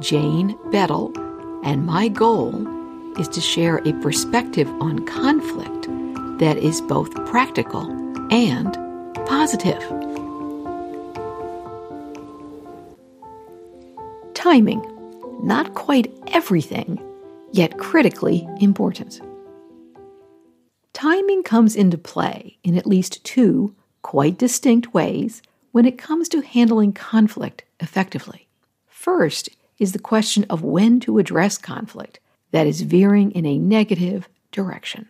Jane Beddall, and my goal is to share a perspective on conflict that is both practical and positive. Timing. Not quite everything, yet critically important. Timing comes into play in at least two quite distinct ways when it comes to handling conflict effectively. First is the question of when to address conflict that is veering in a negative direction.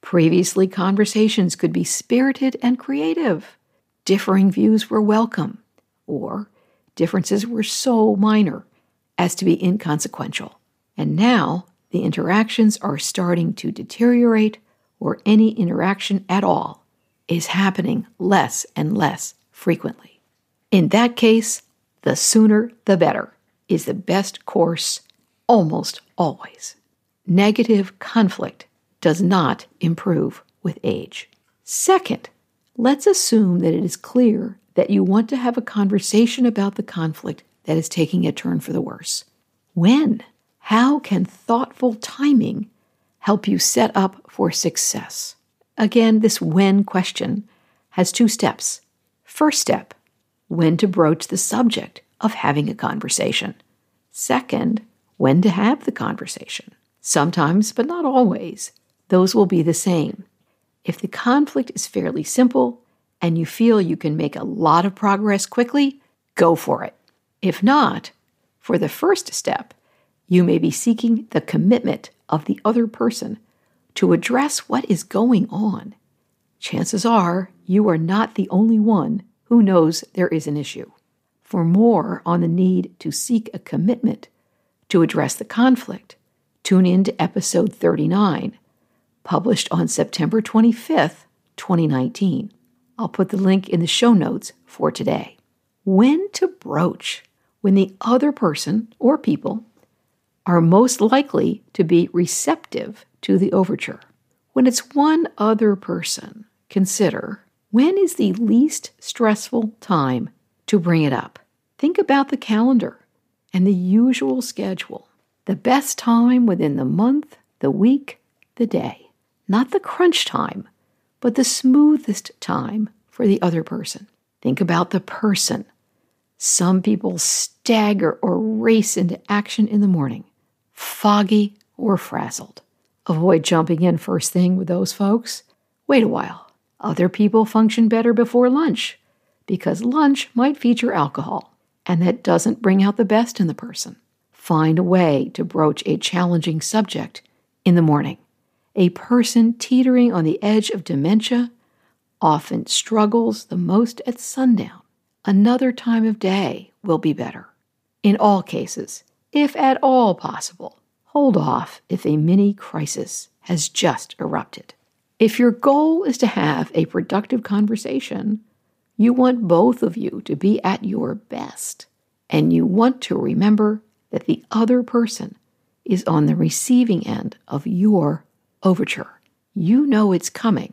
Previously, conversations could be spirited and creative. Differing views were welcome, or differences were so minor as to be inconsequential. And now the interactions are starting to deteriorate, or any interaction at all is happening less and less frequently. In that case, the sooner the better is the best course almost always. Negative conflict does not improve with age. Second, let's assume that it is clear that you want to have a conversation about the conflict that is taking a turn for the worse. When? How can thoughtful timing help you set up for success? Again, this when question has two steps. First step, when to broach the subject of having a conversation. Second, when to have the conversation. Sometimes, but not always, those will be the same. If the conflict is fairly simple and you feel you can make a lot of progress quickly, go for it. If not, for the first step, you may be seeking the commitment of the other person to address what is going on. Chances are you are not the only one who knows there is an issue. For more on the need to seek a commitment to address the conflict, tune in to episode 39, published on September 25th, 2019. I'll put the link in the show notes for today. When to broach when the other person or people are most likely to be receptive to the overture. When it's one other person, consider when is the least stressful time to bring it up? Think about the calendar and the usual schedule, the best time within the month, the week, the day. Not the crunch time, but the smoothest time for the other person. Think about the person. Some people stagger or race into action in the morning, foggy or frazzled. Avoid jumping in first thing with those folks. Wait a while. Other people function better before lunch because lunch might feature alcohol and that doesn't bring out the best in the person. Find a way to broach a challenging subject in the morning. A person teetering on the edge of dementia often struggles the most at sundown. Another time of day will be better. In all cases, if at all possible, hold off if a mini crisis has just erupted. If your goal is to have a productive conversation, you want both of you to be at your best. And you want to remember that the other person is on the receiving end of your overture. You know it's coming,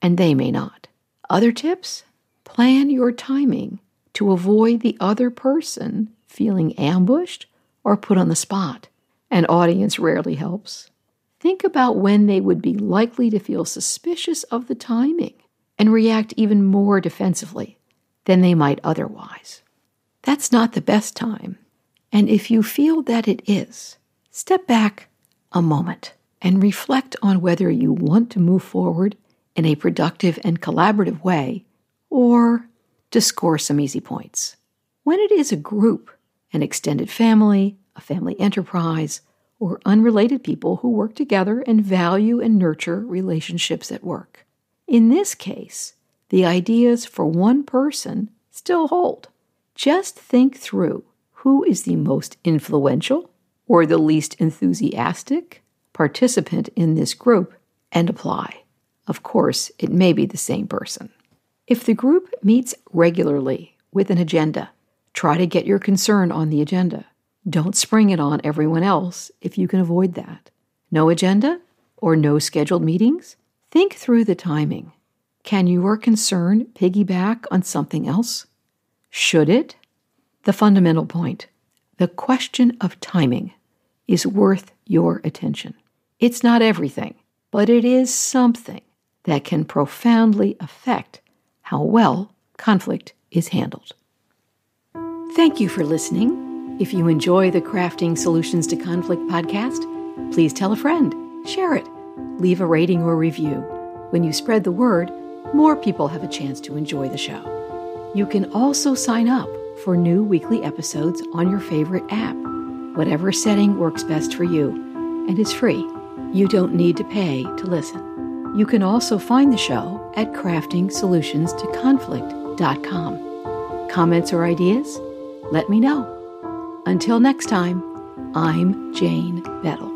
and they may not. Other tips? Plan your timing to avoid the other person feeling ambushed or put on the spot. An audience rarely helps. Think about when they would be likely to feel suspicious of the timing and react even more defensively than they might otherwise. That's not the best time. And if you feel that it is, step back a moment and reflect on whether you want to move forward in a productive and collaborative way or to score some easy points. When it is a group, an extended family, a family enterprise, or unrelated people who work together and value and nurture relationships at work. In this case, the ideas for one person still hold. Just think through who is the most influential, or the least enthusiastic participant in this group and apply. Of course, it may be the same person. If the group meets regularly with an agenda, try to get your concern on the agenda. Don't spring it on everyone else if you can avoid that. No agenda or no scheduled meetings? Think through the timing. Can your concern piggyback on something else? Should it? The fundamental point the question of timing is worth your attention. It's not everything, but it is something that can profoundly affect how well conflict is handled. Thank you for listening. If you enjoy the Crafting Solutions to Conflict podcast, please tell a friend, share it, leave a rating or review. When you spread the word, more people have a chance to enjoy the show. You can also sign up for new weekly episodes on your favorite app, whatever setting works best for you, and is free. You don't need to pay to listen. You can also find the show at craftingsolutionstoconflict.com. Comments or ideas? Let me know. Until next time, I'm Jane Beddall.